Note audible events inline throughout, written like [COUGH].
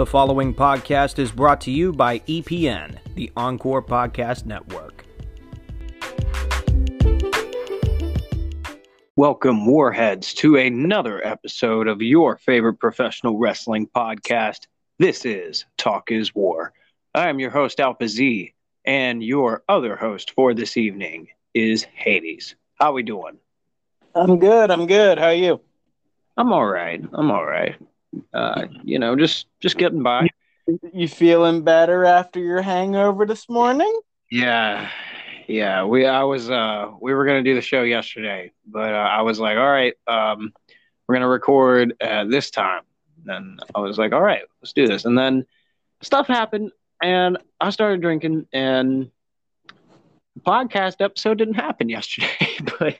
The following podcast is brought to you by EPN, the Encore Podcast Network. Welcome, Warheads, to another episode of your favorite professional wrestling podcast. This is Talk is War. I am your host, Alpha Z, and your other host for this evening is Hades. How we doing? I'm good. I'm good. How are you? I'm all right. I'm all right. Uh, you know, just just getting by. You feeling better after your hangover this morning? Yeah, yeah. We I was uh we were gonna do the show yesterday, but uh, I was like, all right, um, we're gonna record uh, this time. And I was like, all right, let's do this. And then stuff happened, and I started drinking, and the podcast episode didn't happen yesterday, [LAUGHS] but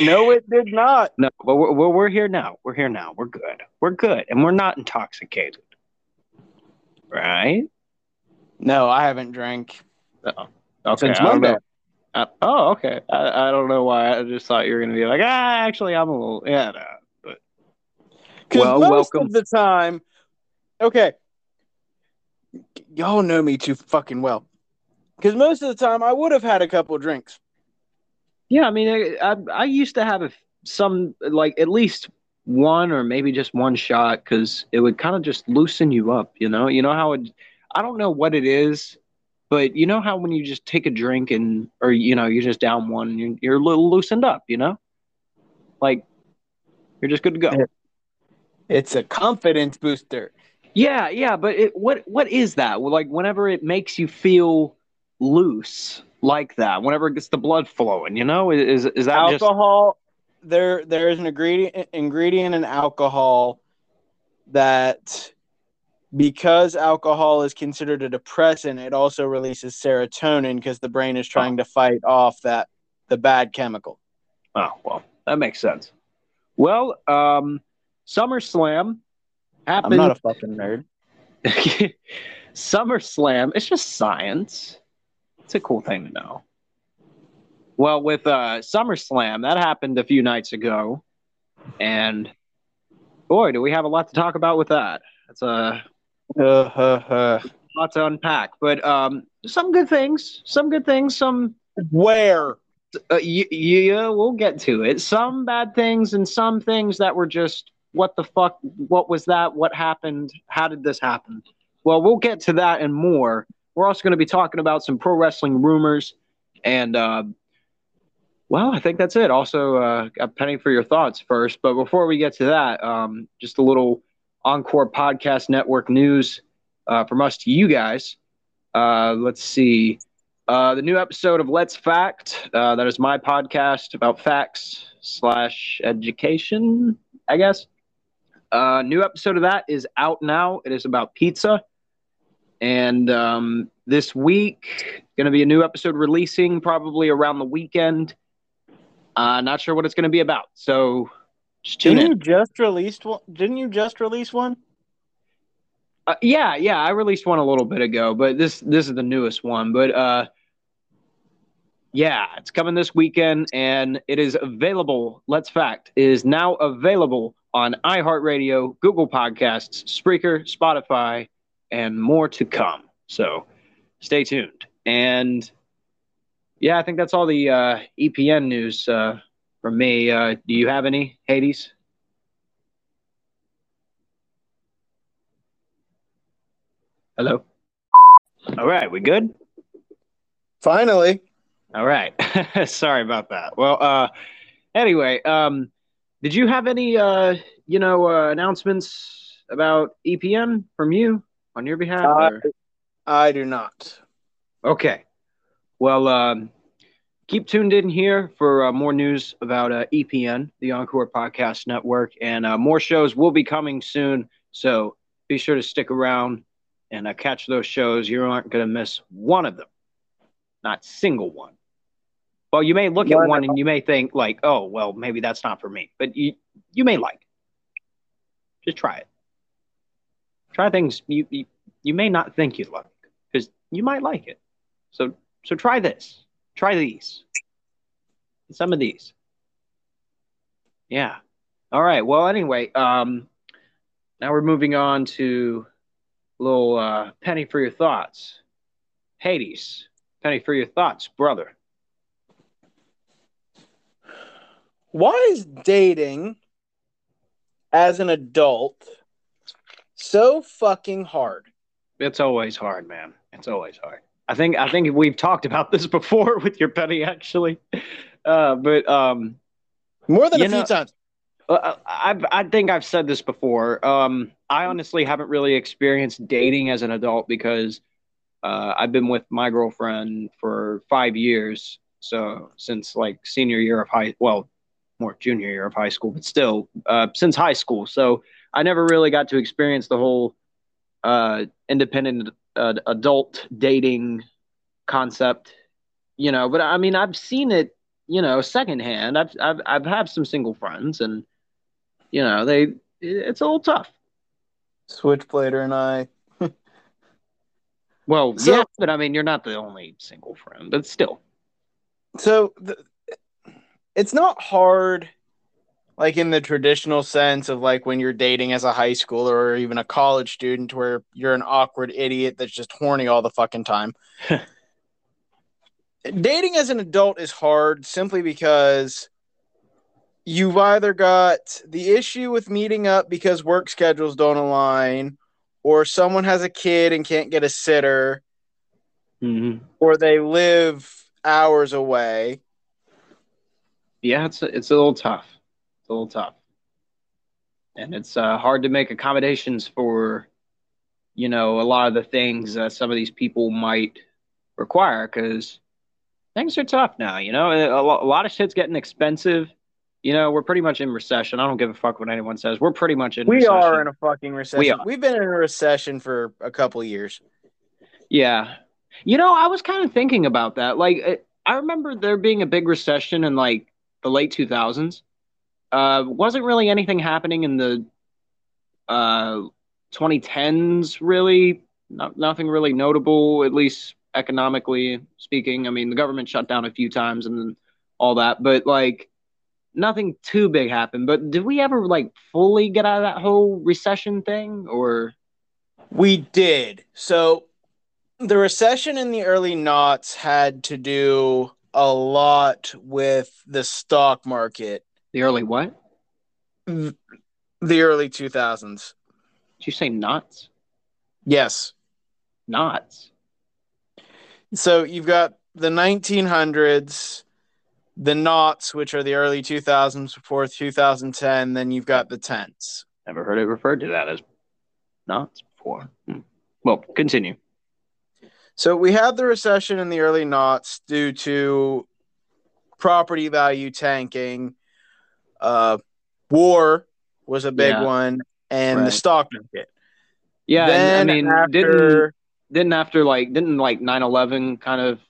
No, it did not. no, but we're, we're, we're here now. We're here now. We're good. We're good, and we're not intoxicated, right? No, I haven't drank Oh, okay. since I don't Monday. know. Uh, oh, okay. I, I don't know why. I just thought you were gonna be like, ah, actually, I'm a little, yeah, no. but Because Well, most welcome. of the time, okay, y'all know me too fucking well. Because most of the time, I would have had a couple drinks. Yeah, I mean, I, I, I used to have a, some like at least one or maybe just one shot because it would kind of just loosen you up. You know, you know how it. I don't know what it is, but you know how when you just take a drink and or you know you're just down one, and you're, you're a little loosened up. You know, like you're just good to go. It's a confidence booster. Yeah, yeah, but it, what what is that? Well, Like whenever it makes you feel loose like that, whenever it gets the blood flowing, you know, is is that just alcohol. There, there is an ingredient ingredient in alcohol that, because alcohol is considered a depressant, it also releases serotonin because the brain is trying to fight off that the bad chemical. oh well, that makes sense. Well, um, SummerSlam I'm happened. not a fucking nerd. [LAUGHS] SummerSlam, it's just science. It's a cool thing to know. Well, with uh, SummerSlam, that happened a few nights ago, and boy, do we have a lot to talk about with that. That's a Uh, uh, lot to unpack. But um, some good things, some good things, some Where? uh, we'll get to it. Some bad things and some things that were just what the fuck? What was that? What happened? How did this happen? Well, we'll get to that and more. We're also going to be talking about some pro wrestling rumors, and uh, well, I think that's it. Also, uh, penny for your thoughts first, but before we get to that, um, just a little Encore Podcast Network news uh, from us to you guys. Uh, let's see. Uh, the new episode of Let's Fact. Uh, that is my podcast about facts slash education, I guess. Uh, new episode of that is out now. It is about pizza. And um, this week, going to be a new episode releasing probably around the weekend. Uh, not sure what it's going to be about. So just tune Didn't in. you just released one? Didn't you just release one? Uh, yeah, yeah, I released one a little bit ago, but this this is the newest one. But uh, yeah, it's coming this weekend, and it is available. Let's fact is now available on iHeartRadio, Google Podcasts, Spreaker, Spotify, and more to come. So stay tuned. And yeah, I think that's all the uh, EPN news uh, from me. Uh, do you have any, Hades? Hello. All right, we good? Finally. All right. [LAUGHS] Sorry about that. Well, uh anyway, um did you have any uh you know uh, announcements about EPN from you on your behalf? Uh, I do not. Okay. Well, um keep tuned in here for uh, more news about uh, EPN, the Encore Podcast Network, and uh, more shows will be coming soon. So be sure to stick around and uh, catch those shows. You aren't going to miss one of them, not single one. Well, you may look at One- one and you may think like, oh, well, maybe that's not for me, but you you may like. it. Just try it. Try things you you, you may not think you'd like because you might like it. So so try this. Try these. Some of these. Yeah. All right. Well, anyway, um, now we're moving on to a little uh, penny for your thoughts. Hades, penny for your thoughts, brother. Why is dating as an adult so fucking hard? It's always hard, man. It's always hard. I think I think we've talked about this [LAUGHS] before with your penny, actually. Uh, but um, more than a know, few times. Uh, I I think I've said this before. Um, I honestly haven't really experienced dating as an adult because uh, I've been with my girlfriend for five years. So since like senior year of high, well, more junior year of high school, but still uh, since high school. So I never really got to experience the whole uh, independent uh, adult dating concept, you know. But I mean, I've seen it, you know, secondhand. I've I've I've had some single friends, and you know, they it's a little tough. Switchblader and I. [LAUGHS] well, so, yeah, but I mean, you're not the only single friend, but still. So the, it's not hard like in the traditional sense of like when you're dating as a high schooler or even a college student where you're an awkward idiot that's just horny all the fucking time. [LAUGHS] dating as an adult is hard simply because you've either got the issue with meeting up because work schedules don't align or someone has a kid and can't get a sitter mm-hmm. or they live hours away yeah, it's a, it's a little tough. It's a little tough, and it's uh, hard to make accommodations for, you know, a lot of the things that some of these people might require because things are tough now. You know, a, a lot of shit's getting expensive. You know, we're pretty much in recession. I don't give a fuck what anyone says. We're pretty much in. We recession. are in a fucking recession. We are. We've been in a recession for a couple years. Yeah, you know, I was kind of thinking about that. Like, I remember there being a big recession in like the late 2000s. Uh, wasn't really anything happening in the uh, 2010s, really. Not, nothing really notable, at least economically speaking. I mean, the government shut down a few times and all that, but like nothing too big happened. But did we ever like fully get out of that whole recession thing or? We did. So the recession in the early knots had to do a lot with the stock market. The early what? The early 2000s. Did you say knots? Yes. Knots. So you've got the 1900s, the knots, which are the early 2000s before 2010. Then you've got the tens. Never heard it referred to that as knots before. Hmm. Well, continue. So we had the recession in the early knots due to property value tanking. Uh, war was a big yeah. one, and right. the stock market. Yeah, then I mean, after, didn't didn't after like didn't like 9-11 kind of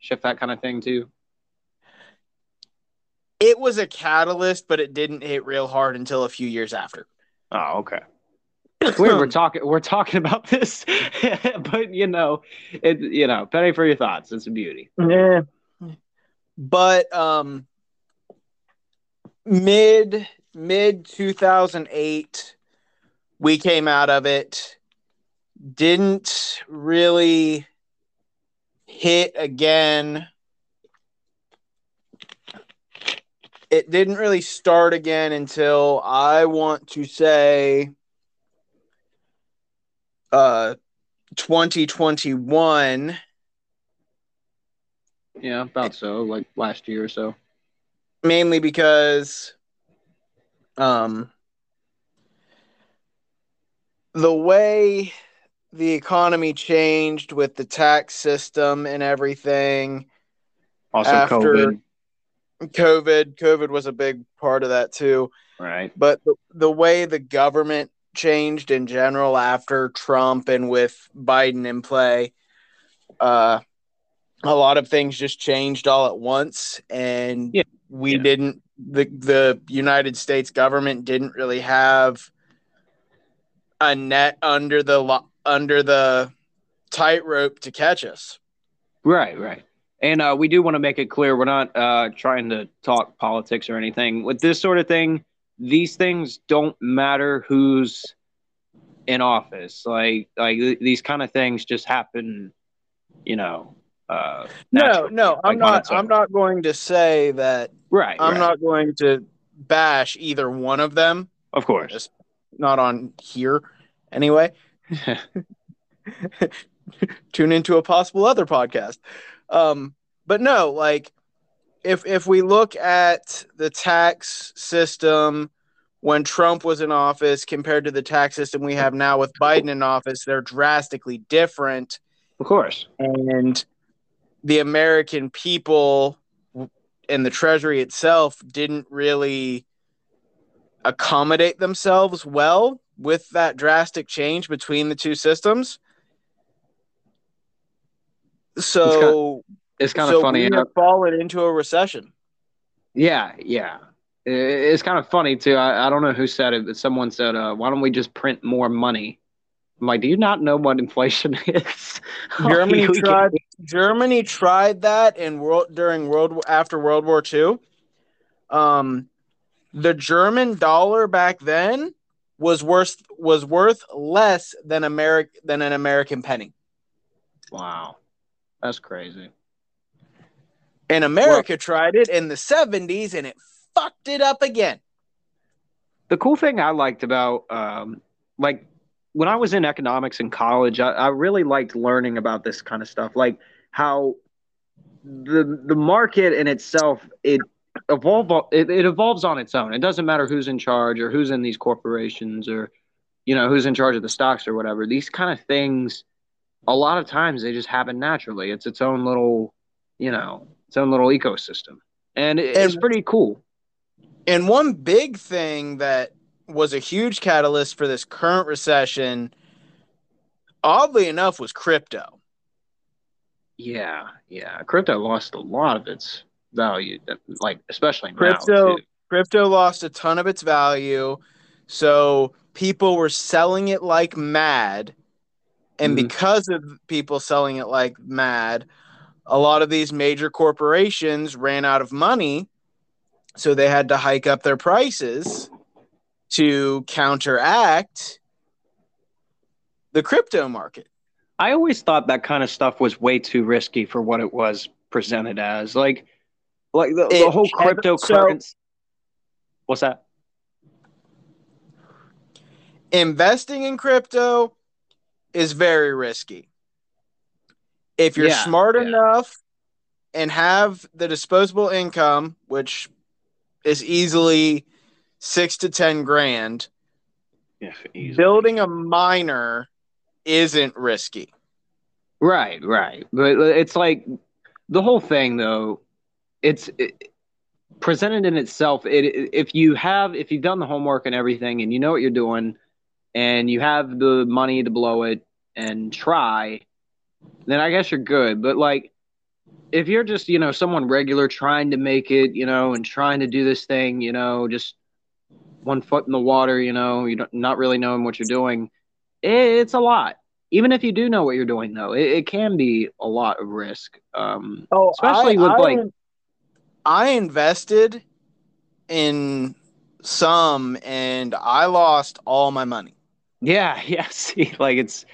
shift that kind of thing too? It was a catalyst, but it didn't hit real hard until a few years after. Oh, okay. [LAUGHS] Weird, we're talking we're talking about this, [LAUGHS] but you know, it you know, penny for your thoughts. It's a beauty. Yeah. But um mid mid 2008 we came out of it. Didn't really hit again. It didn't really start again until i want to say uh 2021 yeah about so like last year or so mainly because um the way the economy changed with the tax system and everything also after COVID. COVID COVID was a big part of that too. Right. But the, the way the government changed in general after Trump and with Biden in play. Uh, a lot of things just changed all at once, and yeah. We yeah. didn't. the The United States government didn't really have a net under the under the tightrope to catch us. Right, right. And uh, we do want to make it clear we're not uh, trying to talk politics or anything. With this sort of thing, these things don't matter who's in office. Like like th- these kind of things just happen, you know. Uh, No, naturally, no, like, I'm not. I'm not going to say that. Right. I'm right. not going to bash either one of them. Of course. Just- Not on here, anyway. [LAUGHS] Tune into a possible other podcast. Um, but no, like if if we look at the tax system when Trump was in office compared to the tax system we have now with Biden in office, they're drastically different. Of course. and the American people and the Treasury itself didn't really accommodate themselves well with that drastic change between the two systems. So, It's kind so of funny. we have fallen into a recession. Yeah, yeah. It's kind of funny too. I, I don't know who said it, but someone said, uh, "Why don't we just print more money?" I'm like, "Do you not know what inflation [LAUGHS] is?" [LAUGHS] Germany tried. Germany tried that in world during world after World War II. Um, the German dollar back then was worth was worth less than Americ than an American penny. Wow, that's crazy. And America tried it in the seventies, and it fucked it up again. The cool thing I liked about, um, like, when I was in economics in college, I, I really liked learning about this kind of stuff, like how the the market in itself it evolve it, it evolves on its own. It doesn't matter who's in charge or who's in these corporations or you know who's in charge of the stocks or whatever. These kind of things, a lot of times they just happen naturally. It's its own little, you know, its own little ecosystem, and it, it's pretty cool. And one big thing that was a huge catalyst for this current recession, oddly enough, was crypto. Yeah, yeah. Crypto lost a lot of its value, like especially Crypto- crypto lost a ton of its value so people were selling it like mad and Mhm. because of people selling it like mad a lot of these major corporations ran out of money so they had to hike up their prices to counteract the crypto market I always thought that kind of stuff was way too risky for what it was presented as. Like, like the, the whole so- cryptocurrency. What's that? investing in crypto is very risky. If you're Yeah, smart yeah. enough and have the disposable income, which is easily six to 10 grand, Yeah, easy. building a miner isn't risky. Right, right. But it's like the whole thing, though. It's it, presented in itself. It if you have if you've done the homework and everything, and you know what you're doing, and you have the money to blow it and try, then I guess you're good. But like, if you're just you know someone regular trying to make it, you know, and trying to do this thing, you know, just one foot in the water, you know, you don't not really knowing what you're doing, it, it's a lot. Even if you do know what you're doing though it, it can be a lot of risk um Oh, Especially with, like- I invested in some and I lost all my money. yeah [LAUGHS] yeah see like it's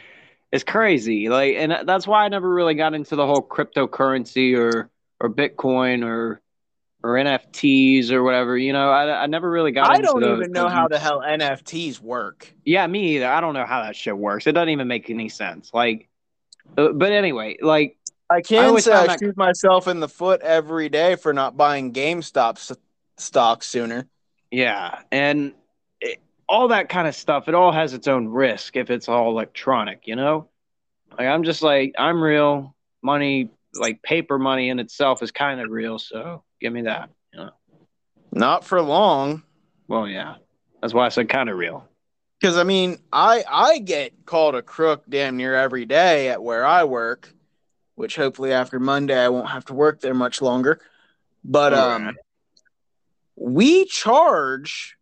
it's crazy. Like and that's why i never really got into the whole cryptocurrency or or bitcoin or or nfts or whatever you know i, I never really got it. I don't those- even know how the hell NFTs work. yeah me either i don't know how that shit works it doesn't even make any sense like uh, but anyway like I I can always say I shoot myself in the foot every day for not buying GameStop s- stocks sooner. Yeah, and it, all that kind of stuff, it all has its own risk if it's all electronic, you know? Like I'm just like I'm real money, like paper money in itself is kind of real, so give me that, you know. Not for long, Well, yeah. That's why I said kind of real. because I mean, I I get called a crook damn near every day at where I work, which hopefully after Monday I won't have to work there much longer. But um, Alright. we charge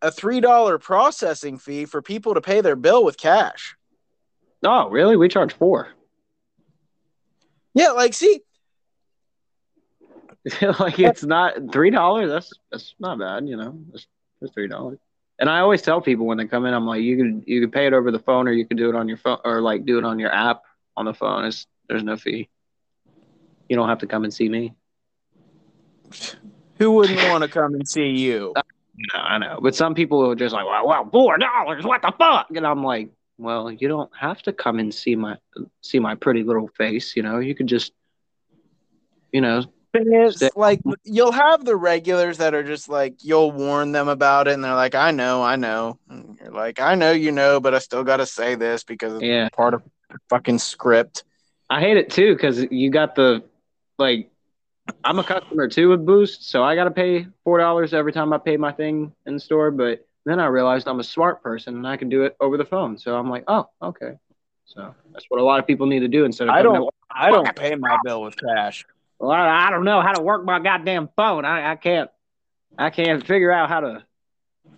a three dollar processing fee for people to pay their bill with cash. Oh, really? We charge 4. Yeah, like see, [LAUGHS] like it's not $3, that's that's not bad, you know. That's, that's $3. And I always tell people when they come in, I'm like, you can you can pay it over the phone, or you can do it on your phone, or like do it on your app on the phone. It's, there's no fee. You don't have to come and see me. Who wouldn't want to come and see you? [LAUGHS] No, I know, but some people are just like, well, well, four dollars, what the fuck? And I'm like, well, you don't have to come and see my see my pretty little face. You know, you could just, you know, it's like you'll have the regulars that are just like you'll warn them about it, and they're like, "I know, I know." And you're like, "I know, you know, but I still got to say this because it's Yeah. part of the fucking script." I hate it too because you got the like. I'm a customer too with Boost, so I got to pay four dollars every time I pay my thing in the store. But then I realized I'm a smart person and I can do it over the phone. So I'm like, oh, okay. So that's what a lot of people need to do instead of. I don't. up- I don't pay my bill with cash. Well, I, I don't know how to work my goddamn phone. I, I can't. I can't figure out how to.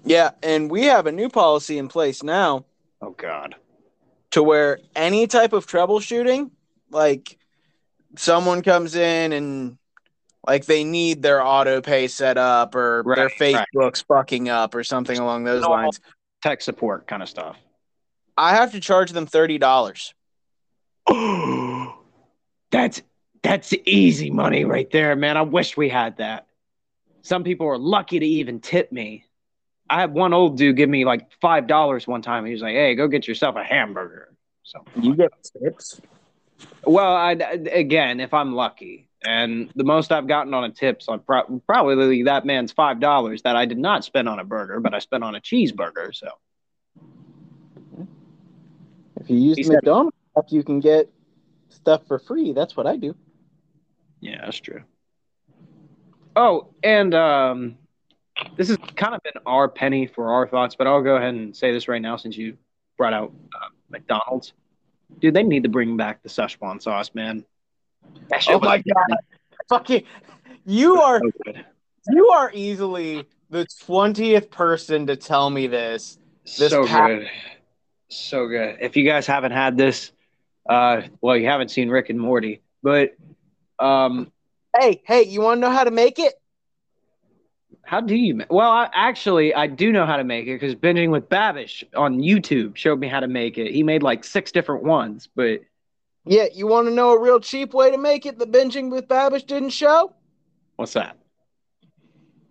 Yeah, and we have a new policy in place now Oh God. to where any type of troubleshooting, like someone comes in and like they need their auto pay set up or their Right, right. Facebook's fucking up or something along those lines, Tech support kind of stuff. I have to charge them thirty dollars. [GASPS] that's that's easy money right there, man. I wish we had that. Some people are lucky to even tip me. I had one old dude give me like five dollars one time. He was like, "Hey, go get yourself a hamburger." So, You get tips. well, I again, if I'm lucky, and the most I've gotten on a tip, so pro- probably that man's five dollars that I did not spend on a burger, but I spent on a cheeseburger. So, If you use McDonald's, you can get stuff for free. That's what I do. Yeah, that's true. Oh, and um, this has kind of been our penny for our thoughts, but I'll go ahead and say this right now since you brought out uh, McDonald's. Dude, they need to bring back the Szechuan sauce, man. That shit Oh my god! Fucking, you are so you are easily the twentieth person to tell me this. This so pa- good. So good. If you guys haven't had this, uh, well, you haven't seen Rick and Morty, but um, Hey, hey, you want to know how to make it? How do you? ma- Well, I, actually, I do know how to make it because binging with Babish on YouTube showed me how to make it. He made like six different ones, but Yeah, you want to know a real cheap way to make it? The binging with Babish didn't show. what's that?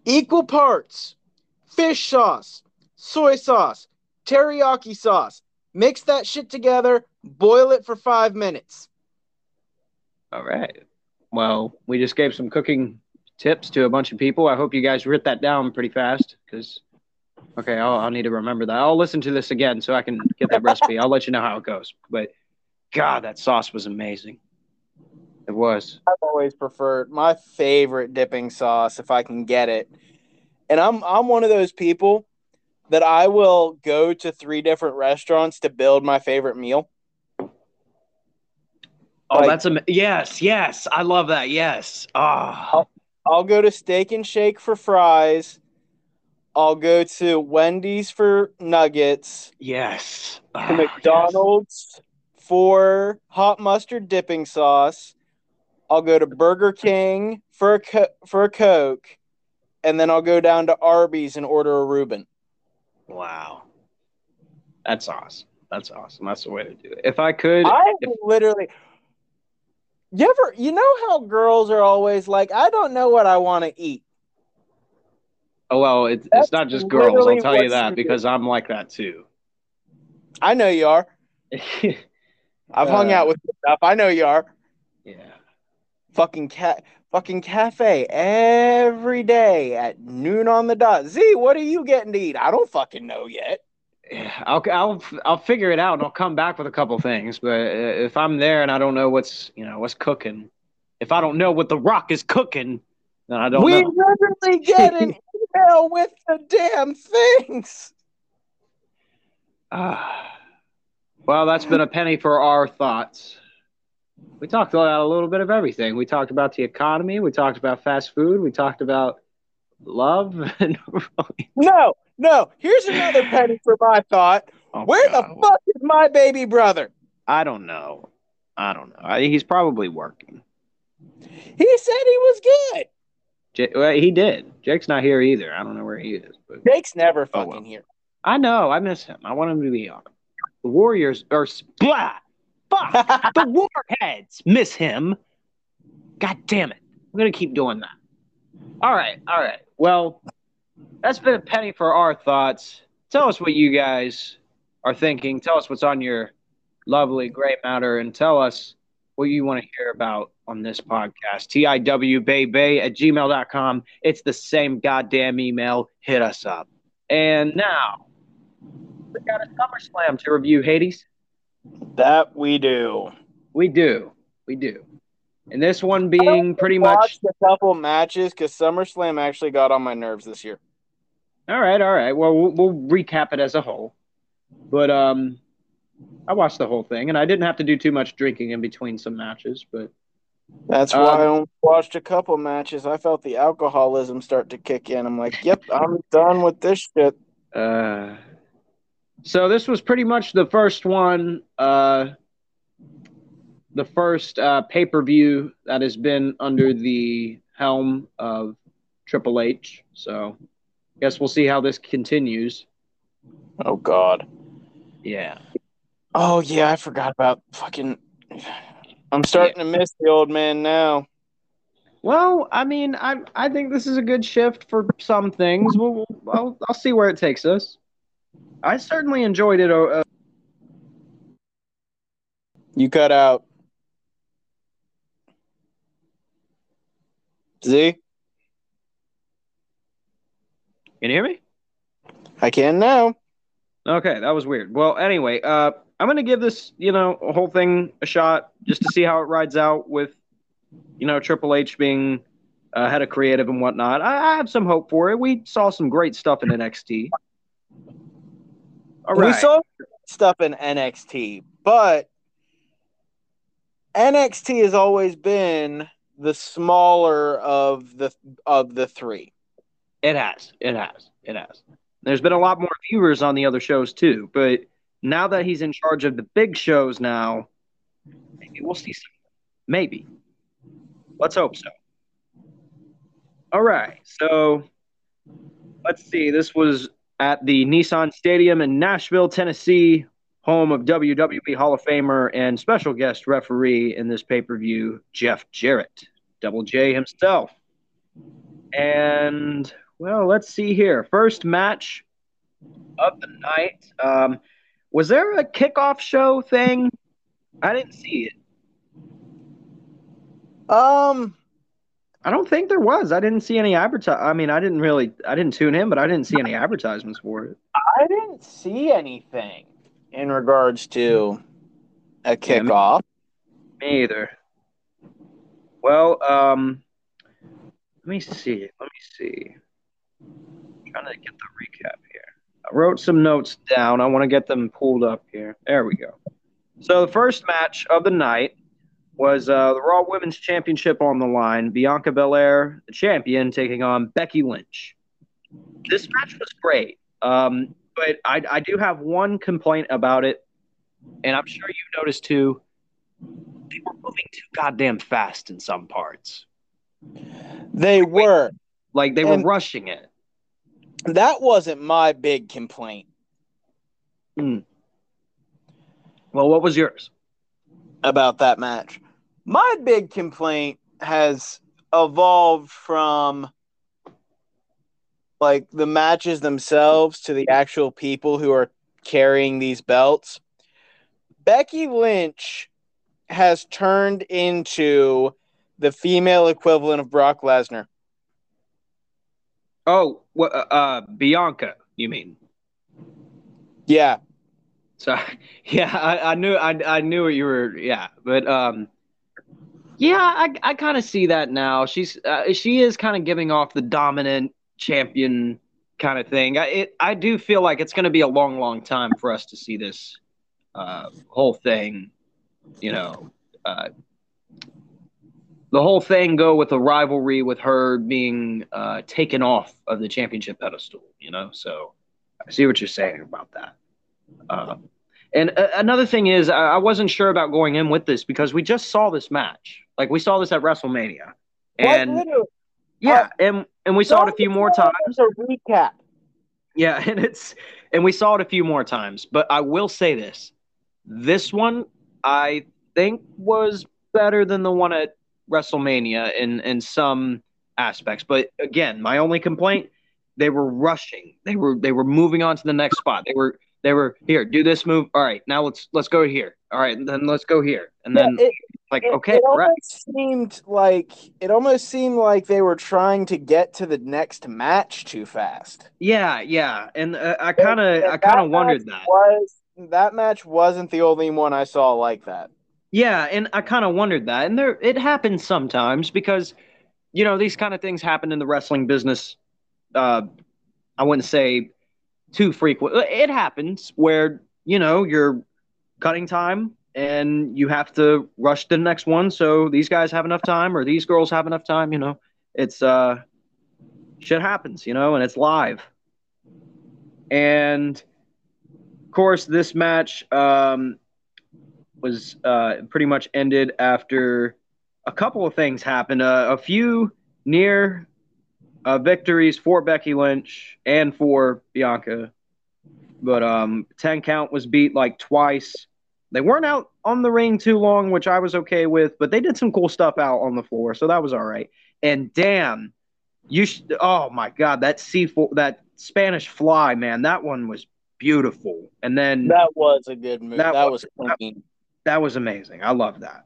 Equal parts fish sauce, soy sauce, teriyaki sauce. Mix that shit together. Boil it for five minutes. All right. Well, we just gave some cooking tips to a bunch of people. I hope you guys writ that down pretty fast because, okay, I'll, I'll need to remember that. I'll listen to this again so I can get that recipe. I'll let you know how it goes. But God, that sauce was amazing. It was. I've always preferred my favorite dipping sauce if I can get it. And I'm I'm one of those people that I will go to three different restaurants to build my favorite meal. Oh, Like- that's am- yes, yes. I love that. Yes. Oh, I'll go to Steak and Shake for fries. I'll go to Wendy's for nuggets. yes. To Ah, McDonald's for hot mustard dipping sauce. I'll go to Burger King for a co- for a Coke, and then I'll go down to Arby's and order a Reuben. Wow. That's awesome. That's awesome. That's the way to do it. If I could, I if- literally. You ever, you know how girls are always like, I don't know what I want to eat. oh well, it, it's not just girls. I'll tell you that because I'm like that too. I know you are. [LAUGHS] I've hung Uh, out with stuff. I know you are. yeah. Fucking cat, fucking cafe every day at noon on the dot. Z, what are you getting to eat? I don't fucking know yet. I'll I'll I'll figure it out and I'll come back with a couple things. But uh, if I'm there and I don't know what's you know what's cooking, if I don't know what the Rock is cooking, then I don't we know. literally get an [LAUGHS] email with the damn things. Ah. well, that's been a penny for our thoughts. We talked about a little bit of everything. We talked about the economy. We talked about fast food. We talked about love. [LAUGHS] And No, no. Here's another penny for my thought. Oh, Where God. the fuck is my baby brother? I don't know. I don't know. I, he's probably working. He said he was good. J- well, he did. Jake's not here either. I don't know where he is, but Jake's never Oh, fucking well. here. I know. I miss him. I want him to be on. The Warriors are blah. Fuck. [LAUGHS] the Warheads miss him. God damn it. I'm gonna keep doing that. All right. All right. Well, that's been a penny for our thoughts. Tell us what you guys are thinking. Tell us what's on your lovely gray matter and tell us what you want to hear about on this podcast. TIWBaybay at gmail.com. It's the same goddamn email. Hit us up. And now, we got a SummerSlam to review, Hades. That we do. We do. We do. And this one being pretty much a couple matches because SummerSlam actually got on my nerves this year. All right, all right. Well, we'll, we'll recap it as a whole. But um, I watched the whole thing, and I didn't have to do too much drinking in between some matches. But that's why um, I only watched a couple matches. I felt the alcoholism start to kick in. I'm like, "Yep, I'm done with this shit." Uh, so this was pretty much the first one, uh, the first uh, pay per view that has been under the helm of Triple H. So, guess we'll see how this continues. Oh God. Yeah. Oh yeah, I forgot about fucking. I'm starting yeah. to miss the old man now. Well, I mean, I I think this is a good shift for some things. We'll, we'll I'll, I'll see where it takes us. I certainly enjoyed it. Uh, you cut out. Z. Can you hear me? I can now. Okay, that was weird. Well, anyway, uh, I'm gonna give this, you know, whole thing a shot just to see how it rides out with, you know, Triple H being uh, head of creative and whatnot. I, I have some hope for it. We saw some great stuff in NXT. All right. We saw stuff in NXT, but NXT has always been the smaller of the of the three. It has. It has. It has. There's been a lot more viewers on the other shows too, but now that he's in charge of the big shows now, maybe we'll see some. Maybe. Let's hope so. All right. So let's see. This was at the Nissan Stadium in Nashville, Tennessee, home of WWE Hall of Famer and special guest referee in this pay per view, Jeff Jarrett, Double J himself. And well, let's see here. First match of the night. Um, was there a kickoff show thing? I didn't see it. Um, I don't think there was. I didn't see any advertise. I mean, I didn't really. I didn't tune in, but I didn't see any advertisements for it. I didn't see anything in regards to a kickoff. Yeah, me, me either. Well, um, let me see. Let me see trying to get the recap here. I wrote some notes down. I want to get them pulled up here. There we go. So the first match of the night was uh, the Raw Women's Championship on the line. Bianca Belair, the champion, taking on Becky Lynch. This match was great, um, but I, I do have one complaint about it, and I'm sure you noticed too. They were moving too goddamn fast in some parts. They were. Like they and, were rushing it that wasn't my big complaint. Mm. Well, what was yours about that match? My big complaint has evolved from like the matches themselves to the actual people who are carrying these belts. Becky Lynch has turned into the female equivalent of Brock Lesnar. Oh, what? Uh, uh, Bianca, you mean? Yeah. So, [LAUGHS] yeah, I, I knew, I, I knew what you were. Yeah, but um, yeah, I, I kind of see that now. She's, uh, she is kind of giving off the dominant champion kind of thing. I, it, I do feel like it's going to be a long, long time for us to see this uh, whole thing, you know, uh, the whole thing go with a rivalry with her being uh, taken off of the championship pedestal, you know? So I see what you're saying about that. Um, and uh, another thing is, I, I wasn't sure about going in with this because we just saw this match. Like we saw this at WrestleMania. And yeah, and and we saw it a few more times. A recap. Yeah, [LAUGHS] and it's and we saw it a few more times. But I will say this: this one I think was better than the one at WrestleMania in in some aspects. But again, my only complaint: they were rushing. They were they were moving on to the next spot. They were they were here. Do this move. All right, now let's let's go here. All right, then let's go here, and then Yeah, it- like It, okay, it right. almost seemed like it almost seemed like they were trying to get to the next match too fast. yeah, yeah, and uh, I kind of I kind of wondered that. Was that match wasn't the only one I saw like that. Yeah, and I kind of wondered that, and there it happens sometimes because you know these kind of things happen in the wrestling business. Uh, I wouldn't say too frequent. It happens where you know you're cutting time and you have to rush the next one. So these guys have enough time, or these girls have enough time. You know, it's uh, shit happens. You know, and it's live. And of course, this match um, was uh, pretty much ended after a couple of things happened. Uh, a few near uh, victories for Becky Lynch and for Bianca, but um, ten count was beat like twice. They weren't out on the ring too long, which I was okay with, but they did some cool stuff out on the floor, so that was all right. And damn, you sh- oh my god, that C four that Spanish fly, man, that one was beautiful. And then That was a good move. That That, was- was clean. That was amazing. I love that.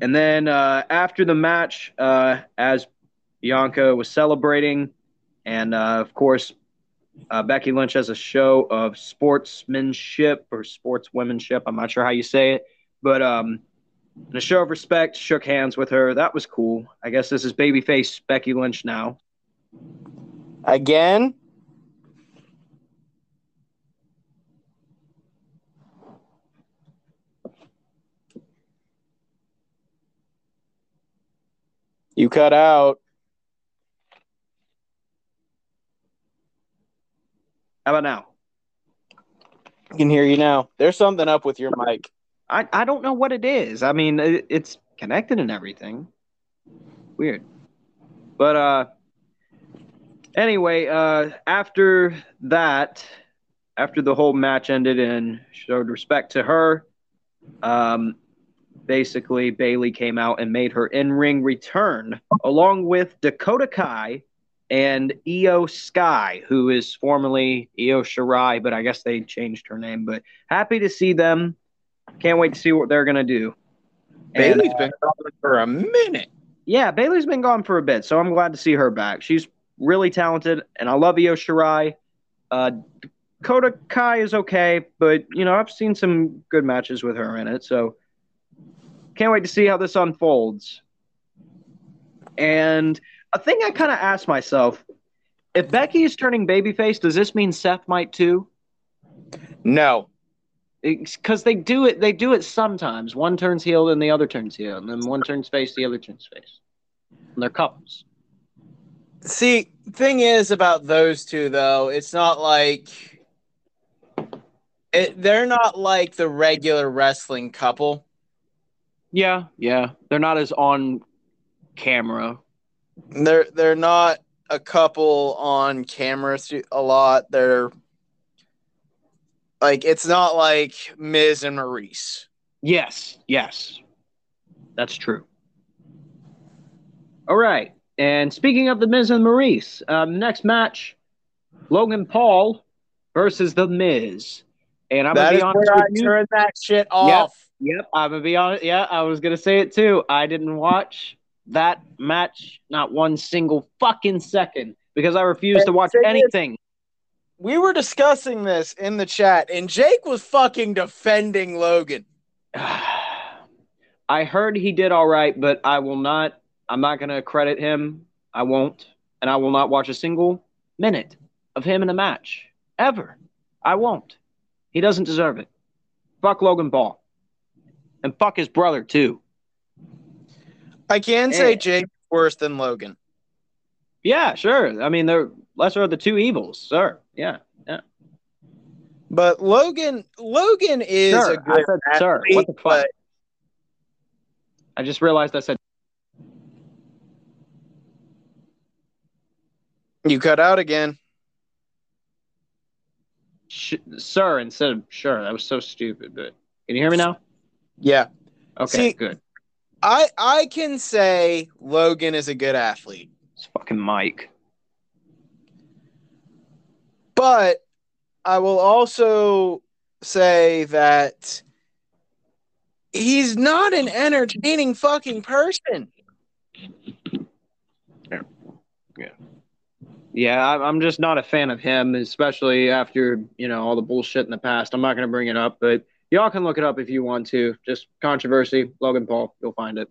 And then uh, after the match, uh, as Bianca was celebrating, and uh, of course, uh, Becky Lynch has a show of sportsmanship or sportswomanship. I'm not sure how you say it, but um, in a show of respect, shook hands with her. That was cool. I guess this is babyface Becky Lynch now. Again, you cut out. How about now? I can hear you now. There's something up with your mic. I, I don't know what it is. I mean, it, it's connected and everything. Weird. But uh anyway, uh after that, after the whole match ended and showed respect to her, um basically Bayley came out and made her in-ring return along with Dakota Kai and Iyo Sky, who is formerly Io Shirai, but I guess they changed her name. But happy to see them. Can't wait to see what they're gonna do. And, Bayley's been gone for a minute. yeah, Bayley's been gone for a bit, so I'm glad to see her back. She's really talented, and I love Io Shirai. Uh, Dakota Kai is okay, but you know I've seen some good matches with her in it, so can't wait to see how this unfolds. And a thing I kind of asked myself: if Becky is turning babyface, does this mean Seth might too? No. Because they do it, they do it sometimes. One turns heel, and the other turns heel, and then one turns face, the other turns face. And they're couples. See, thing is about those two though, it's not like it, they're not like the regular wrestling couple. Yeah, yeah. They're not as on camera. They're they're not a couple on camera a lot. They're like it's not like Miz and Maryse. Yes, yes. That's true. All right. And speaking of the Miz and Maryse, um, next match, Logan Paul versus the Miz. And I'm That gonna is be honest where with I you. turn that shit off. Yep, I'm gonna be honest. Yeah, I was gonna say it too. I didn't watch that match not one single fucking second because I refuse to watch anything. We were discussing this in the chat, and Jake was fucking defending Logan. [SIGHS] I heard he did all right, but I will not. I'm not going to credit him. I won't, and I will not watch a single minute of him in a match ever. I won't. He doesn't deserve it. Fuck Logan Paul, and fuck his brother too. I can say Eh. Jake's worse than Logan. Yeah, sure. I mean, they're lesser of the two evils, sir. Yeah, yeah. But Logan, Logan is sure. a good I said, sir. What the fuck? but I just realized I said. you cut out again. sh- sir instead of sure. That was so stupid. But can you hear me now? Yeah. Okay, See- good. I I can say Logan is a good athlete, It's fucking Mike. but I will also say that he's not an entertaining fucking person. Yeah. Yeah. Yeah, I- I'm just not a fan of him, especially after you know all the bullshit in the past. I'm not going to bring it up, but y'all can look it up if you want to. Just controversy, Logan Paul, you'll find it.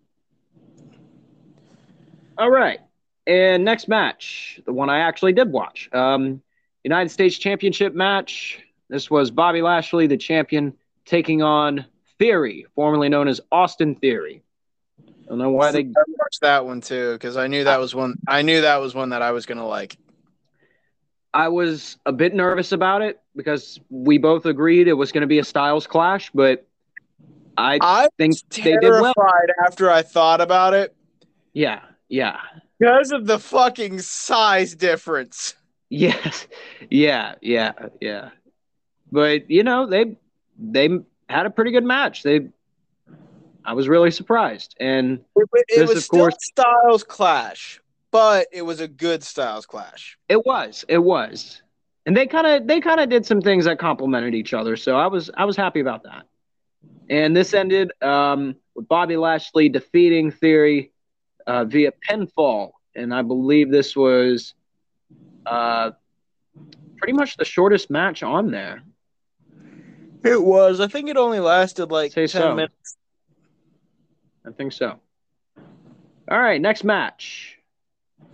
All right, and next match, the one I actually did watch, um, United States Championship match. This was Bobby Lashley, the champion, taking on Theory, formerly known as Austin Theory. I don't know why they I watched that one too because I knew that was one. I knew that was one that I was gonna like. I was a bit nervous about it because we both agreed it was going to be a Styles clash, but I I think they did well. terrified after I thought about it Yeah, yeah, because of the fucking size difference. yes, yeah, yeah, yeah. But you know they they had a pretty good match. They, I was really surprised, and It, it This, was of still course- Styles clash, but it was a good Styles clash. it was, it was, and they kind of they kind of did some things that complemented each other. So I was I was happy about that. And this ended um, with Bobby Lashley defeating Theory uh, via pinfall, and I believe this was uh, pretty much the shortest match on there. It was. I think it only lasted like Say ten so. minutes. I think so. All right, next match.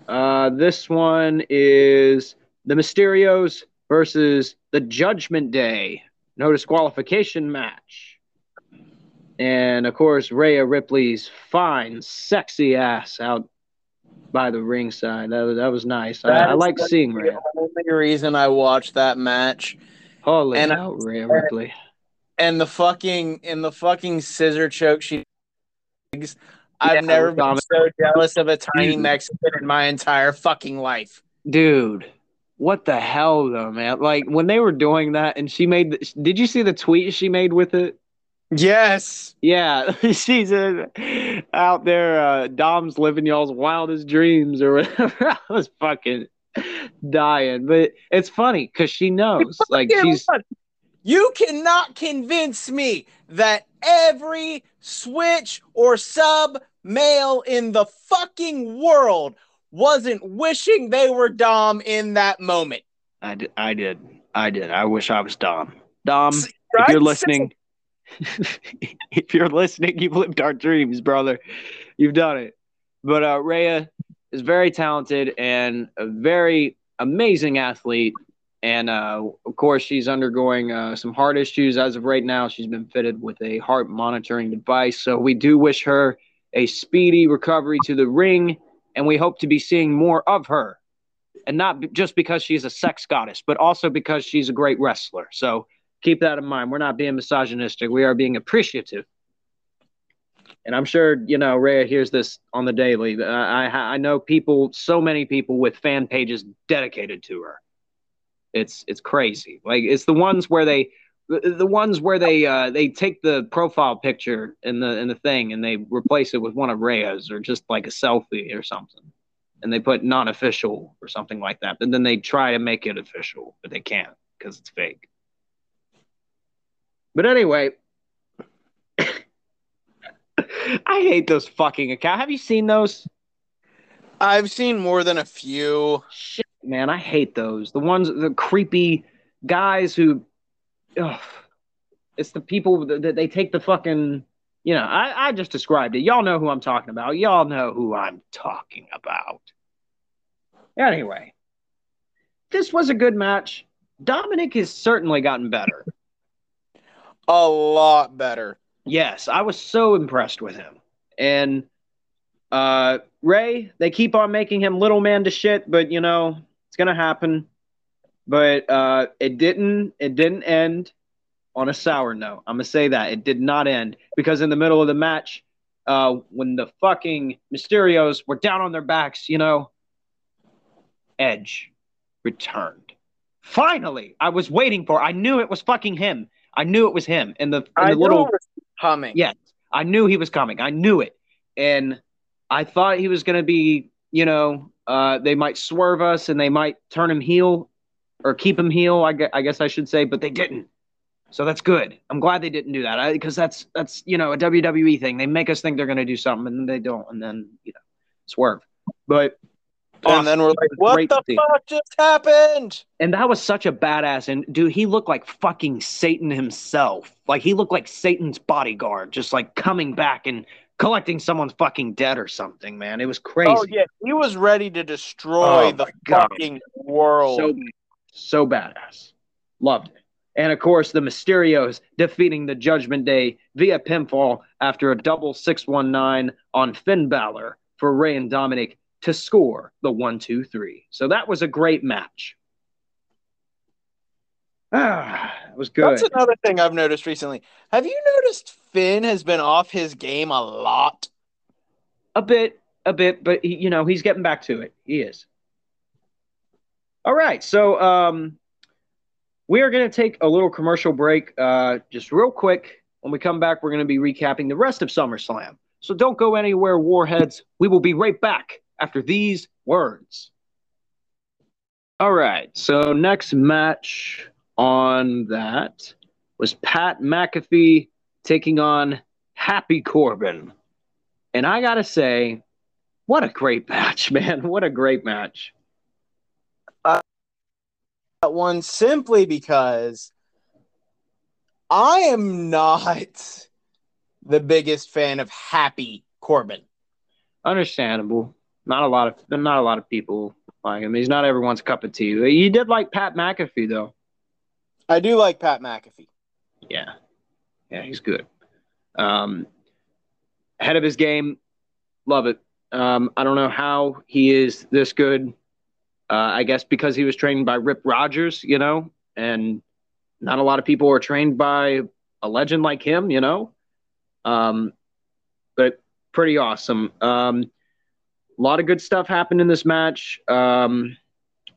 Uh, this one is the Mysterios versus the Judgment Day. No disqualification match. And of course, Rhea Ripley's fine, sexy ass out by the ringside. That was, that was nice. I, That I is like the- seeing The only reason I watched that match Holy and I- hell, Rhea Ripley. and the fucking and the fucking scissor choke she. I've Yeah, never been so jealous of a tiny Dude. Mexican in my entire fucking life. Dude, what the hell though, man? Like when they were doing that and she made the, did you see the tweet she made with it? Yes. Yeah, [LAUGHS] she's uh, out there uh Dom's living y'all's wildest dreams or whatever. [LAUGHS] I was fucking dying. But it's funny cuz she knows. [LAUGHS] Like she's what? You cannot convince me that every switch or sub male in the fucking world wasn't wishing they were Dom in that moment. I did I did. I did. I wish I was Dom. Dom, Right? if you're listening [LAUGHS] if you're listening you've lived our dreams brother you've done it but uh Rhea is very talented and a very amazing athlete and uh of course she's undergoing uh, some heart issues as of right now she's been fitted with a heart monitoring device so we do wish her a speedy recovery to the ring and we hope to be seeing more of her and not b- just because she's a sex goddess but also because she's a great wrestler so keep that in mind. We're not being misogynistic. We are being appreciative. And I'm sure you know Rhea hears this on the daily. Uh, I I know people, so many people with fan pages dedicated to her. It's it's crazy. Like it's the ones where they, the, the ones where they uh, they take the profile picture in the in the thing and they replace it with one of Rhea's or just like a selfie or something, and they put non-official or something like that. And then they try to make it official, but they can't because it's fake. But anyway, [COUGHS] I hate those fucking accounts. Have you seen those? I've seen more than a few. Shit, man, I hate those. The ones, the creepy guys who, ugh, it's the people that, that they take the fucking, you know, I, I just described it. Y'all know who I'm talking about. Y'all know who I'm talking about. Anyway, this was a good match. Dominic has certainly gotten better. [LAUGHS] A lot better. Yes, I was so impressed with him. And uh Ray, they keep on making him little man to shit, but you know, it's gonna happen. But uh it didn't it didn't end on a sour note. I'm gonna say that. It did not end because in the middle of the match, uh when the fucking Mysterios were down on their backs, you know, Edge returned. Finally, I was waiting for. I knew it was fucking him. I knew it was him. And the, I the little was coming. Yes, I knew he was coming. I knew it, and I thought he was going to be. You know, uh, they might swerve us and they might turn him heel or keep him heel. I, gue- I guess I should say, but they didn't. So that's good. I'm glad they didn't do that because that's that's you know a WWE thing. They make us think they're going to do something and then they don't, and then you know swerve. But And then we're like, what the fuck just happened? And that was such a badass. And dude, he looked like fucking Satan himself. Like he looked like Satan's bodyguard, just like coming back and collecting someone's fucking dead or something, man. It was oh, crazy. Oh yeah, he was ready to destroy Oh, the fucking world. So, so badass. Loved it. And of course, the Mysterios defeating the Judgment Day via pinfall after a double 619 on Finn Balor for Rey and Dominic to score the 1 2 3. So that was a great match. Ah, that was good. That's another thing I've noticed recently. Have you noticed Finn has been off his game a lot? A bit, a bit, but he, you know he's getting back to it. He is. All right, so um, we are going to take a little commercial break, uh, just real quick. When we come back, we're going to be recapping the rest of SummerSlam. So don't go anywhere, Warheads. We will be right back after these words. All right, so next match on that was Pat McAfee taking on Happy Corbin. And I got to say, what a great [LAUGHS] match, man. What a great match. That one simply because I am not the biggest fan of Happy Corbin. Understandable. Not a lot of not a lot of people like him. He's not everyone's cup of tea. You did like Pat McAfee though. I do like Pat McAfee. Yeah. Yeah, he's good. Um ahead of his game, love it. Um, I don't know how he is this good. Uh, I guess because he was trained by Rip Rogers, you know, and not a lot of people are trained by a legend like him, you know. Um, but pretty awesome. Um, a lot of good stuff happened in this match. Um,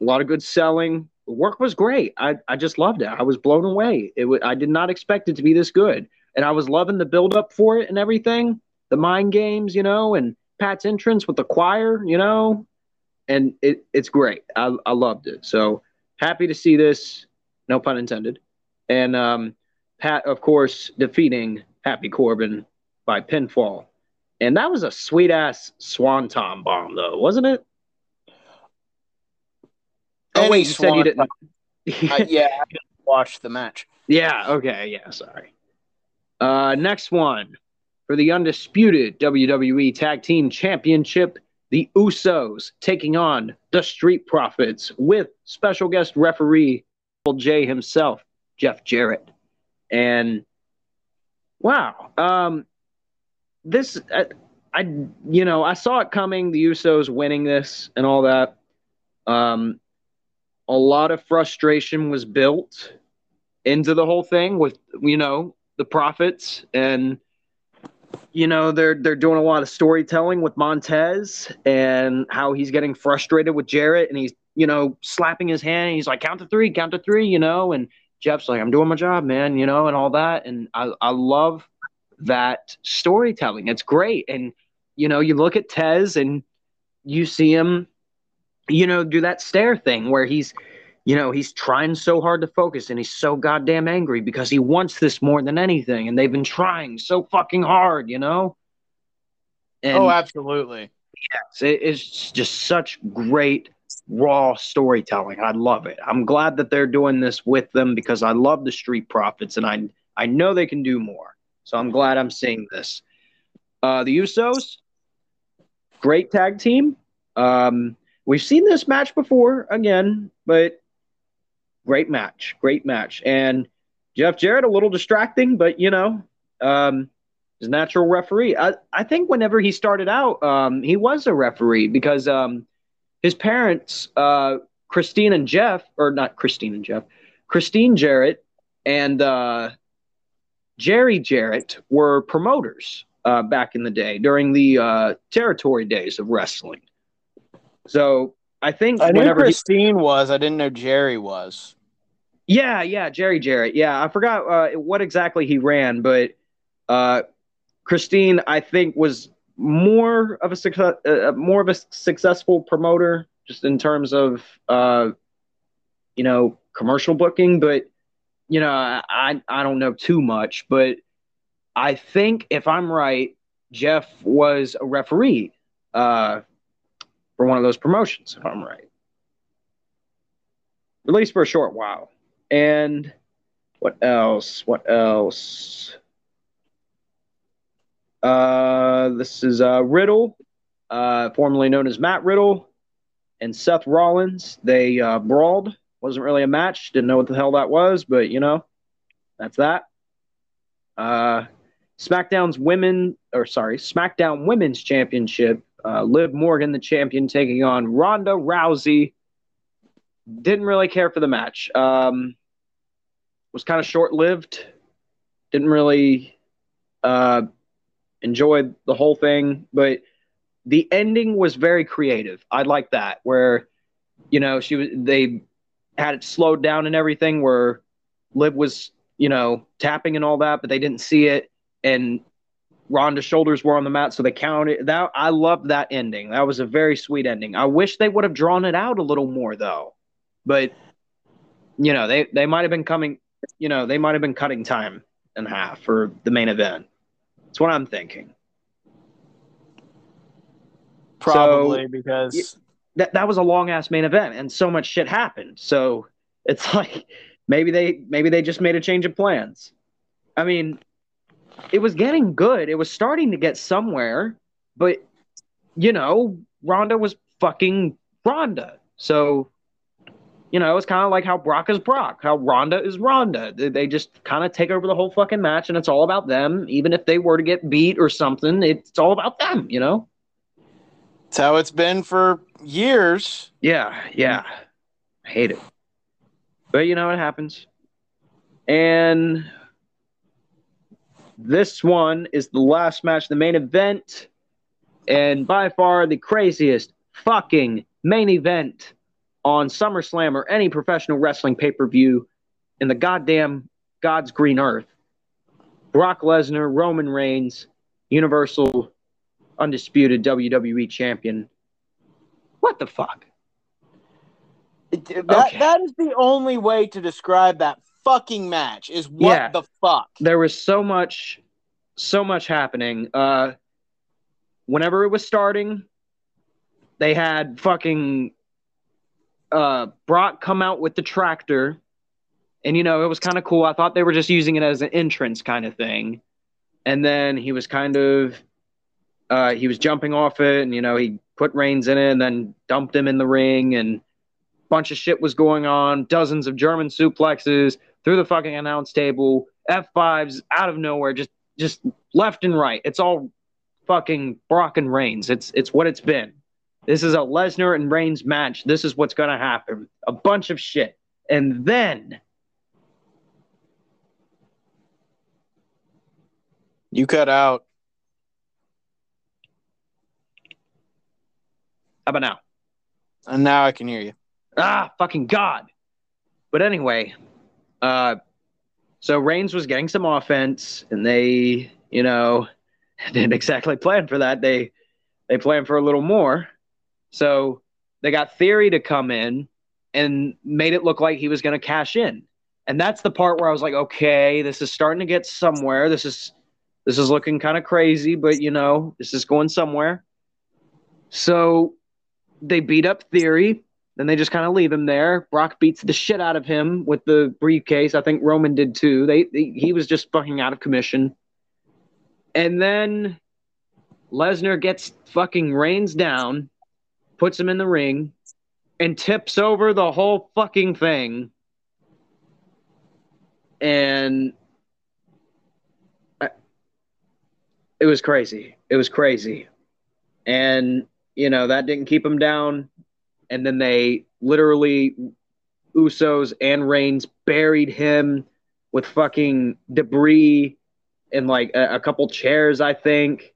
a lot of good selling. The work was great. I, I just loved it. I was blown away. It w- I did not expect it to be this good, and I was loving the build up for it and everything. The mind games, you know, and Pat's entrance with the choir, you know, and it, it's great. I, I loved it. So happy to see this. No pun intended. And um, Pat, of course, defeating Happy Corbin by pinfall. And that was a sweet ass swanton bomb, though, wasn't it? Oh Any wait, you said you didn't. Uh, yeah, I just watched the match. [LAUGHS] Yeah, okay, yeah, sorry. Uh next one for the undisputed WWE Tag Team Championship, the Usos taking on the Street Profits with special guest referee Triple J himself, Jeff Jarrett. And wow, um this I, I you know, I saw it coming, the Usos winning this and all that. Um a lot of frustration was built into the whole thing with you know the profits and you know they're they're doing a lot of storytelling with Montez and how he's getting frustrated with Jarrett and he's you know slapping his hand and he's like count to 3 count to 3 you know and Jeff's like I'm doing my job man you know and all that. And I I love that storytelling. It's great. And you know you look at Tez and you see him you know do that stare thing where he's you know, he's trying so hard to focus and he's so goddamn angry because he wants this more than anything. And they've been trying so fucking hard, you know? And oh, absolutely. yes, it- it's just such great raw storytelling. I love it. I'm glad that they're doing this with them because I love the Street Profits and I I know they can do more. So I'm glad I'm seeing this. Uh, the Usos, great tag team. Um, we've seen this match before again, but great match, great match. And Jeff Jarrett, a little distracting, but you know, um, his natural referee. I, I think whenever he started out, um, he was a referee because um, his parents, uh, Christine and Jeff, or not Christine and Jeff, Christine Jarrett and uh, Jerry Jarrett were promoters uh, back in the day during the uh, territory days of wrestling. So I think I knew whenever he, Christine was. I didn't know Jerry was. Yeah, yeah, Jerry Jarrett. Yeah, I forgot uh, what exactly he ran, but uh, Christine, I think, was more of a success, uh, more of a successful promoter, just in terms of uh, you know commercial booking. But you know, I I don't know too much, but I think if I'm right, Jeff was a referee uh, for one of those promotions. If I'm right, at least for a short while. And what else? What else? Uh, this is uh, Riddle, uh, formerly known as Matt Riddle, and Seth Rollins. They uh, brawled. Wasn't really a match. Didn't know what the hell that was, but you know, that's that. Uh, SmackDown's women, or sorry, SmackDown Women's Championship. Uh, Liv Morgan, the champion, taking on Ronda Rousey. Didn't really care for the match. Um, was kind of short lived. Didn't really uh, enjoy the whole thing, but the ending was very creative. I like that, where you know she was they had it slowed down and everything, where Liv was you know tapping and all that, but they didn't see it, and Ronda's shoulders were on the mat, so they counted. That I loved that ending. That was a very sweet ending. I wish they would have drawn it out a little more though, but you know they they might have been coming you know, they might have been cutting time in half for the main event. That's what I'm thinking. Probably so, because that that was a long ass main event and so much shit happened. So it's [LAUGHS] like maybe they maybe they just made a change of plans. I mean, it was getting good. It was starting to get somewhere, but you know, Ronda was fucking Ronda. So you know, it's kind of like how Brock is Brock, how Ronda is Ronda. They, just kind of take over the whole fucking match, and it's all about them. Even if they were to get beat or something, it's all about them. You know. It's how it's been for years. Yeah, yeah. I hate it, but you know it happens. And this one is the last match, the main event, and by far the craziest fucking main event on SummerSlam or any professional wrestling pay per view in the goddamn God's green earth. Brock Lesnar, Roman Reigns, Universal Undisputed WWE Champion. What the fuck? That, okay. that is the only way to describe that fucking match is what yeah, the fuck. There was so much so much happening. Uh whenever it was starting, they had fucking uh, Brock come out with the tractor, and you know it was kind of cool. I thought they were just using it as an entrance kind of thing, and then he was kind of uh, he was jumping off it, and you know he put Reigns in it, and then dumped him in the ring, and a bunch of shit was going on. Dozens of German suplexes through the fucking announce table, F fives out of nowhere, just just left and right. It's all fucking Brock and Reigns. It's it's what it's been. This is a Lesnar and Reigns match. This is what's going to happen. A bunch of shit. And then. You cut out. How about now? And now I can hear you. Ah, fucking God. But anyway, uh, so Reigns was getting some offense, and they, you know, [LAUGHS] didn't exactly plan for that. They they planned for a little more. So they got Theory to come in and made it look like he was going to cash in. And that's the part where I was like, okay, this is starting to get somewhere. This is this is looking kind of crazy, but you know, this is going somewhere. So they beat up Theory, then they just kind of leave him there. Brock beats the shit out of him with the briefcase. I think Roman did too. They, they he was just fucking out of commission. And then Lesnar gets fucking Reigns down puts him in the ring, and tips over the whole fucking thing. And I, it was crazy. It was crazy. And, you know, that didn't keep him down. And then they literally, Usos and Reigns buried him with fucking debris and like a, a couple chairs, I think.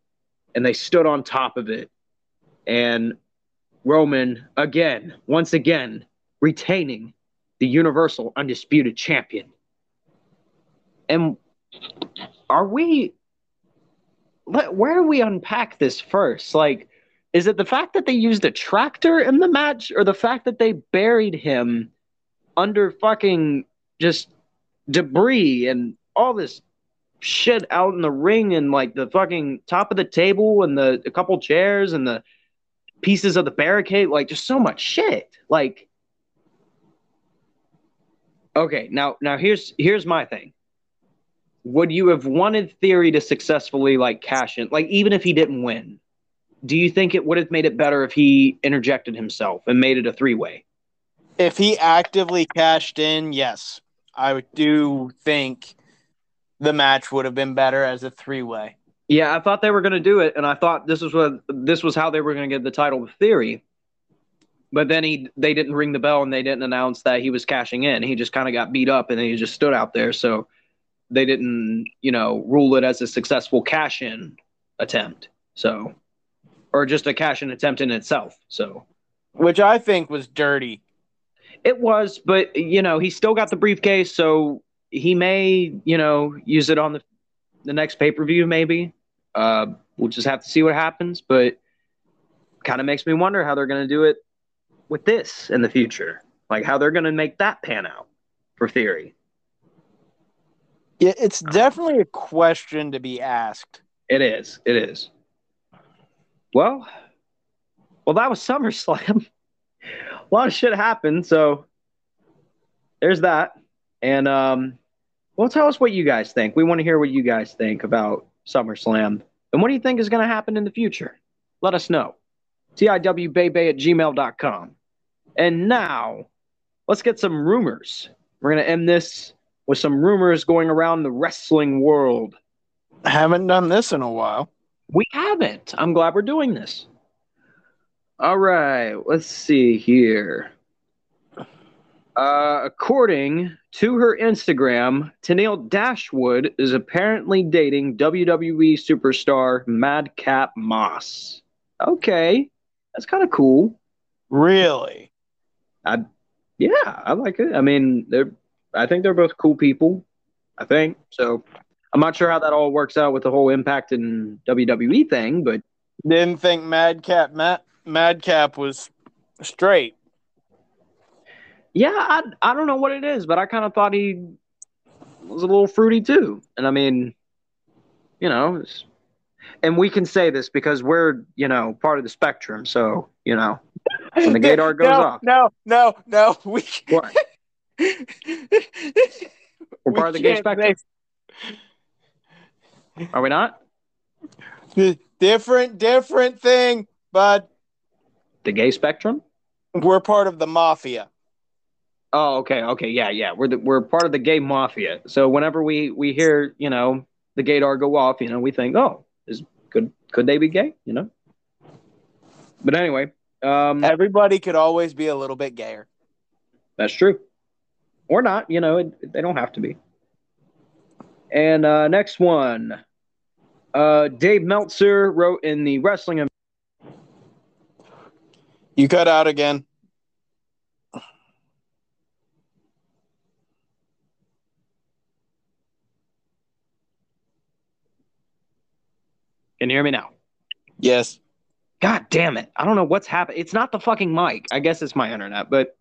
And they stood on top of it. And Roman again, once again, retaining the Universal Undisputed Champion. And are we where do we unpack this first? Like, is it the fact that they used a tractor in the match, or the fact that they buried him under fucking just debris and all this shit out in the ring and like the fucking top of the table and the a couple chairs and the pieces of the barricade, like just so much shit. Like, okay, now now here's here's my thing would you have wanted Theory to successfully like cash in? Like even if he didn't win, do you think it would have made it better if he interjected himself and made it a three way? If he actively cashed in, yes, I do think the match would have been better as a three way. Yeah, I thought they were going to do it, and I thought this was what this was how they were going to get the title of Theory. But then he they didn't ring the bell and they didn't announce that he was cashing in. He just kind of got beat up and then he just stood out there. So they didn't, you know, rule it as a successful cash in attempt. So, or just a cash in attempt in itself. So, which I think was dirty. It was, but you know, he still got the briefcase, so he may, you know, use it on the the next pay per view. Maybe uh, we'll just have to see what happens. But kind of makes me wonder how they're going to do it with this in the future, like how they're going to make that pan out for Theory. Yeah, it's definitely a question to be asked. It is. It is. Well, well, that was [LAUGHS] SummerSlam. a lot of shit happened, so there's that. And um, well, tell us what you guys think. We want to hear what you guys think about SummerSlam. And what do you think is going to happen in the future? Let us know. TIWBaybay at gmail.com. And now, let's get some rumors. We're going to end this with some rumors going around the wrestling world. I haven't done this in a while. We haven't. I'm glad we're doing this. All right, let's see here. Uh, according to her Instagram, Tenille Dashwood is apparently dating WWE superstar Madcap Moss. Okay, that's kind of cool. Really? I, yeah, I like it. I mean, they're I think they're both cool people. I think so. I'm not sure how that all works out with the whole Impact and WWE thing, but didn't think Madcap Mad, Madcap was straight. Yeah, I I don't know what it is, but I kind of thought he was a little fruity too. And I mean, you know, and we can say this because we're you know part of the spectrum. So you know, when the gaydar [LAUGHS] goes no, off, no, no, no, we. What? [LAUGHS] We're part of the gay spectrum. Are we not? Different, different thing, but the gay spectrum. We're part of the mafia. Oh, okay, okay, yeah, yeah. We're the, we're part of the gay mafia. So whenever we we hear, you know, the gaydar go off, you know, we think, oh, is could could they be gay? You know. But anyway, um, everybody could always be a little bit gayer. That's true or not. You know, it, they don't have to be. And uh, next one, uh, Dave Meltzer wrote in the Wrestling. You cut out again. Can you hear me now? Yes. God damn it. I don't know what's happening. It's not the fucking mic. I guess it's my internet, but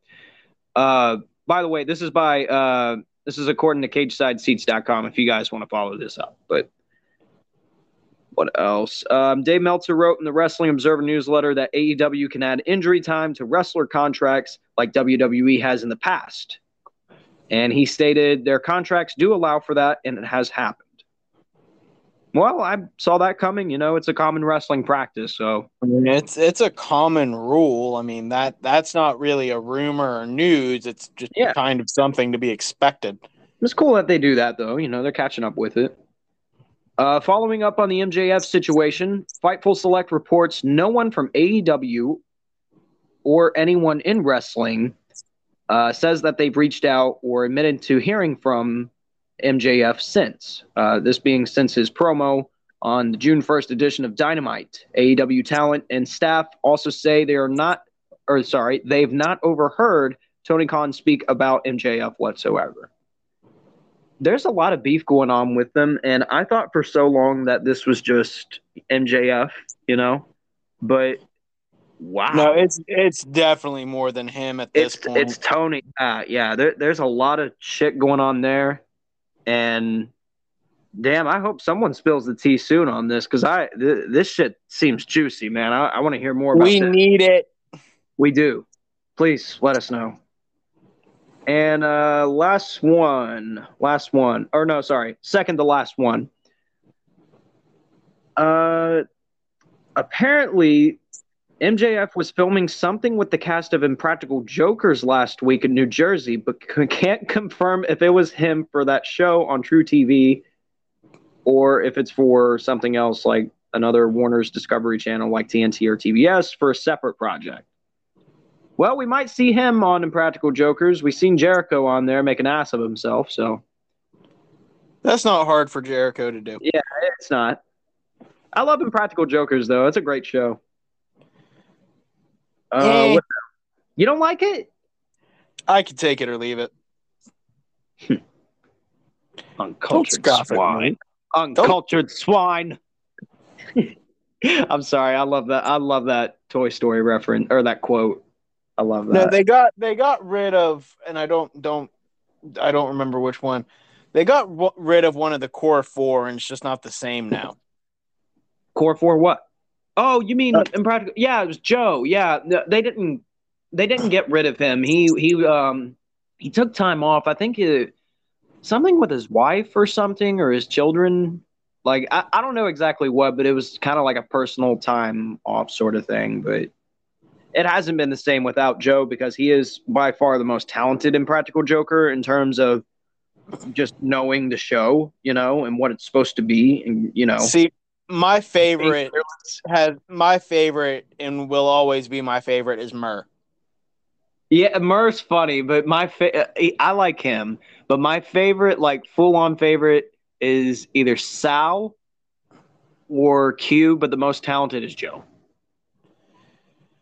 uh by the way, this is by uh, this is according to CagesideSeats.com. If you guys want to follow this up, but what else? Um, Dave Meltzer wrote in the Wrestling Observer newsletter that AEW can add injury time to wrestler contracts like WWE has in the past. And he stated their contracts do allow for that, and it has happened. Well, I saw that coming. You know, it's a common wrestling practice. So I mean, it's it's a common rule. I mean that that's not really a rumor or news. It's just yeah. kind of something to be expected. It's cool that they do that, though. You know, they're catching up with it. Uh, following up on the MJF situation, Fightful Select reports no one from AEW or anyone in wrestling uh, says that they've reached out or admitted to hearing from MJF since. Uh, this being since his promo on the June 1st edition of Dynamite. AEW talent and staff also say they are not, or sorry, they've not overheard Tony Khan speak about MJF whatsoever. There's a lot of beef going on with them, and I thought for so long that this was just MJF, you know, but wow, No, it's it's definitely more than him at this it's point. it's Tony. Uh, yeah, there, there's a lot of shit going on there, and damn, I hope someone spills the tea soon on this because I th- this shit seems juicy, man. I, I want to hear more about. we this. need it. We do. Please let us know. And uh last one, last one, or no, sorry, second to last one. Uh, apparently, MJF was filming something with the cast of Impractical Jokers last week in New Jersey, but [LAUGHS] c- can't confirm if it was him for that show on truTV or if it's for something else like another Warner's Discovery Channel like TNT or TBS for a separate project. Well, we might see him on Impractical Jokers. We've seen Jericho on there make an ass of himself, so That's not hard for Jericho to do. Yeah, it's not. I love Impractical Jokers, though. It's a great show. Uh, Eh. what- you don't like it? I can take it or leave it. [LAUGHS] Uncultured scoff at swine. Uncultured swine. [LAUGHS] I'm sorry. I love that. I love that Toy Story reference or that quote. I love that. No, they got they got rid of, and I don't don't I don't remember which one. They got w- rid of one of the core four, and it's just not the same now. Core four what? Oh, you mean Uh, impractical? Yeah, it was Joe. Yeah, no, they didn't. They didn't get rid of him. He he um he took time off. I think it, something with his wife or something or his children. Like I, I don't know exactly what, but it was kind of like a personal time off sort of thing. But it hasn't been the same without Joe because he is by far the most talented Impractical Joker in terms of just knowing the show, you know, and what it's supposed to be, and you know. See, my favorite has my favorite and will always be my favorite is Murr. Yeah, Murr's funny, but my fa- I like him, but my favorite, like full on favorite, is either Sal or Q, but the most talented is Joe.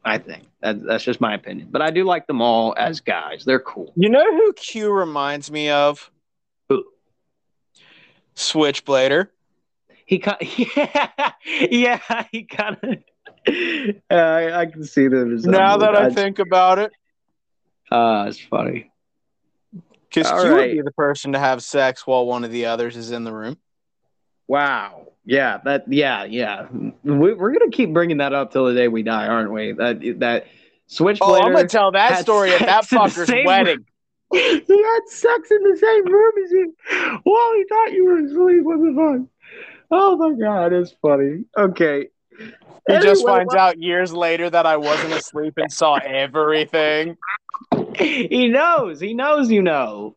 I think that, that's just my opinion, but I do like them all as guys. They're cool. You know who Q reminds me of? Who? Switchblader. He kind, yeah, [LAUGHS] yeah, he kind of. Uh, I, I can see them. as Now that I that's- think about it, uh, it's funny. because you Q would be the person to have sex while one of the others is in the room. Wow. Yeah, that yeah, yeah. We, we're gonna keep bringing that up till the day we die, aren't we? That that switchblader. Oh, I'm gonna tell that story at that sex fucker's same wedding. [LAUGHS] he had sex in the same room as you. Well, he thought you were asleep. What the fuck? Oh my god, it's funny. Okay. He just Anyway, finds out years later that I wasn't asleep and saw everything. he knows. He knows you know.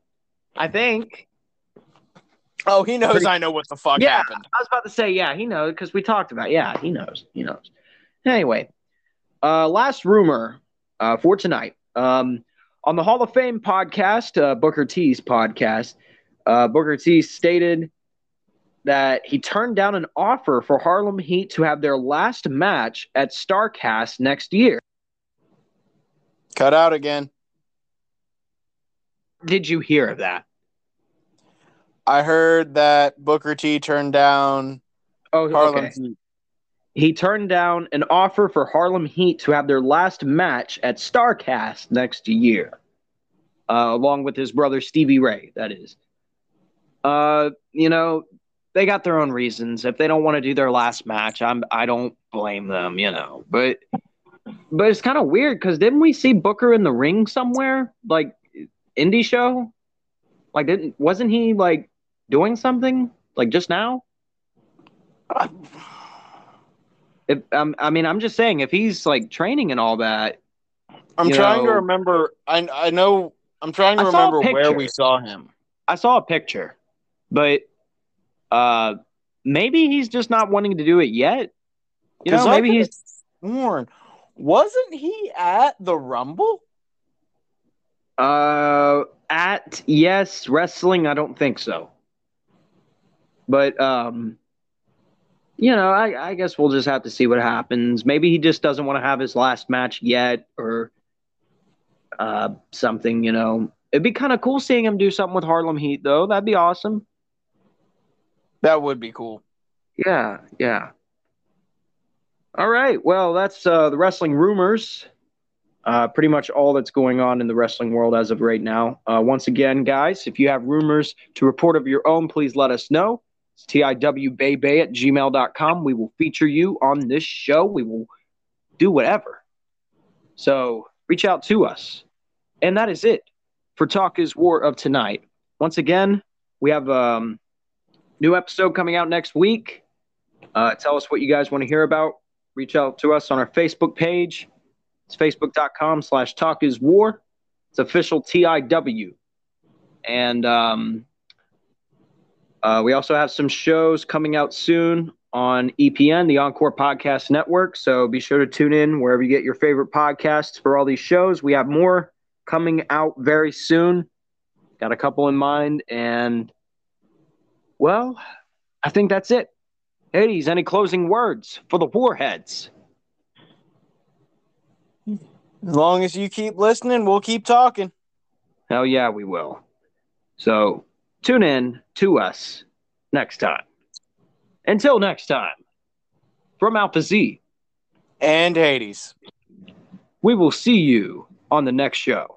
I think. Oh, he knows I know what the fuck Yeah. happened. I was about to say, yeah, he knows because we talked about. It. Yeah, he knows. He knows. Anyway, uh, last rumor uh, for tonight. Um, on the Hall of Fame podcast, uh, Booker T's podcast, uh, Booker T stated that he turned down an offer for Harlem Heat to have their last match at Starrcast next year. Cut out again. Did you hear of that? I heard that Booker T turned down Oh, Harlem okay. Heat. He turned down an offer for Harlem Heat to have their last match at Starrcast next year, uh, along with his brother Stevie Ray. That is, uh, you know, they got their own reasons. If they don't want to do their last match, I'm I don't blame them. You know, but but it's kind of weird because didn't we see Booker in the ring somewhere, like indie show? Like, didn't wasn't he like doing something like just now? If, um, I mean, I'm just saying, if he's like training and all that, I'm trying to remember. I I know. I'm trying to I remember where we saw him. I saw a picture, but uh, maybe he's just not wanting to do it yet. You know, maybe he's sworn. Wasn't he at the Rumble? uh at yes wrestling. I don't think so, but um, you know, I, I guess we'll just have to see what happens. Maybe he just doesn't want to have his last match yet, or uh, something, you know. It'd be kind of cool seeing him do something with Harlem Heat, though. That'd be awesome. That would be cool. Yeah, yeah. All right. Well, that's uh, the wrestling rumors. Uh, pretty much all that's going on in the wrestling world as of right now. Uh, once again, guys, if you have rumors to report of your own, please let us know. It's tiwbaybay at gmail.com. We will feature you on this show. We will do whatever. So reach out to us. And that is it for Talk is War of tonight. Once again, we have um, new episode coming out next week. Uh, tell us what you guys want to hear about. Reach out to us on our Facebook page. It's facebook.com slash talk is war. It's official TIW. And um, uh, we also have some shows coming out soon on EPN, the Encore Podcast Network. So be sure to tune in wherever you get your favorite podcasts for all these shows. We have more coming out very soon. Got a couple in mind. And, well, I think that's it. Hades, any closing words for the Warheads? As long as you keep listening, we'll keep talking. Hell yeah, we will. So tune in to us next time. Until next time, from Alpha Z and Hades, we will see you on the next show.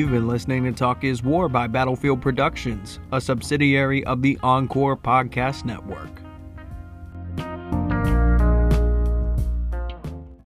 You've been listening to Talk is War by Battlefield Productions, a subsidiary of the Encore Podcast Network.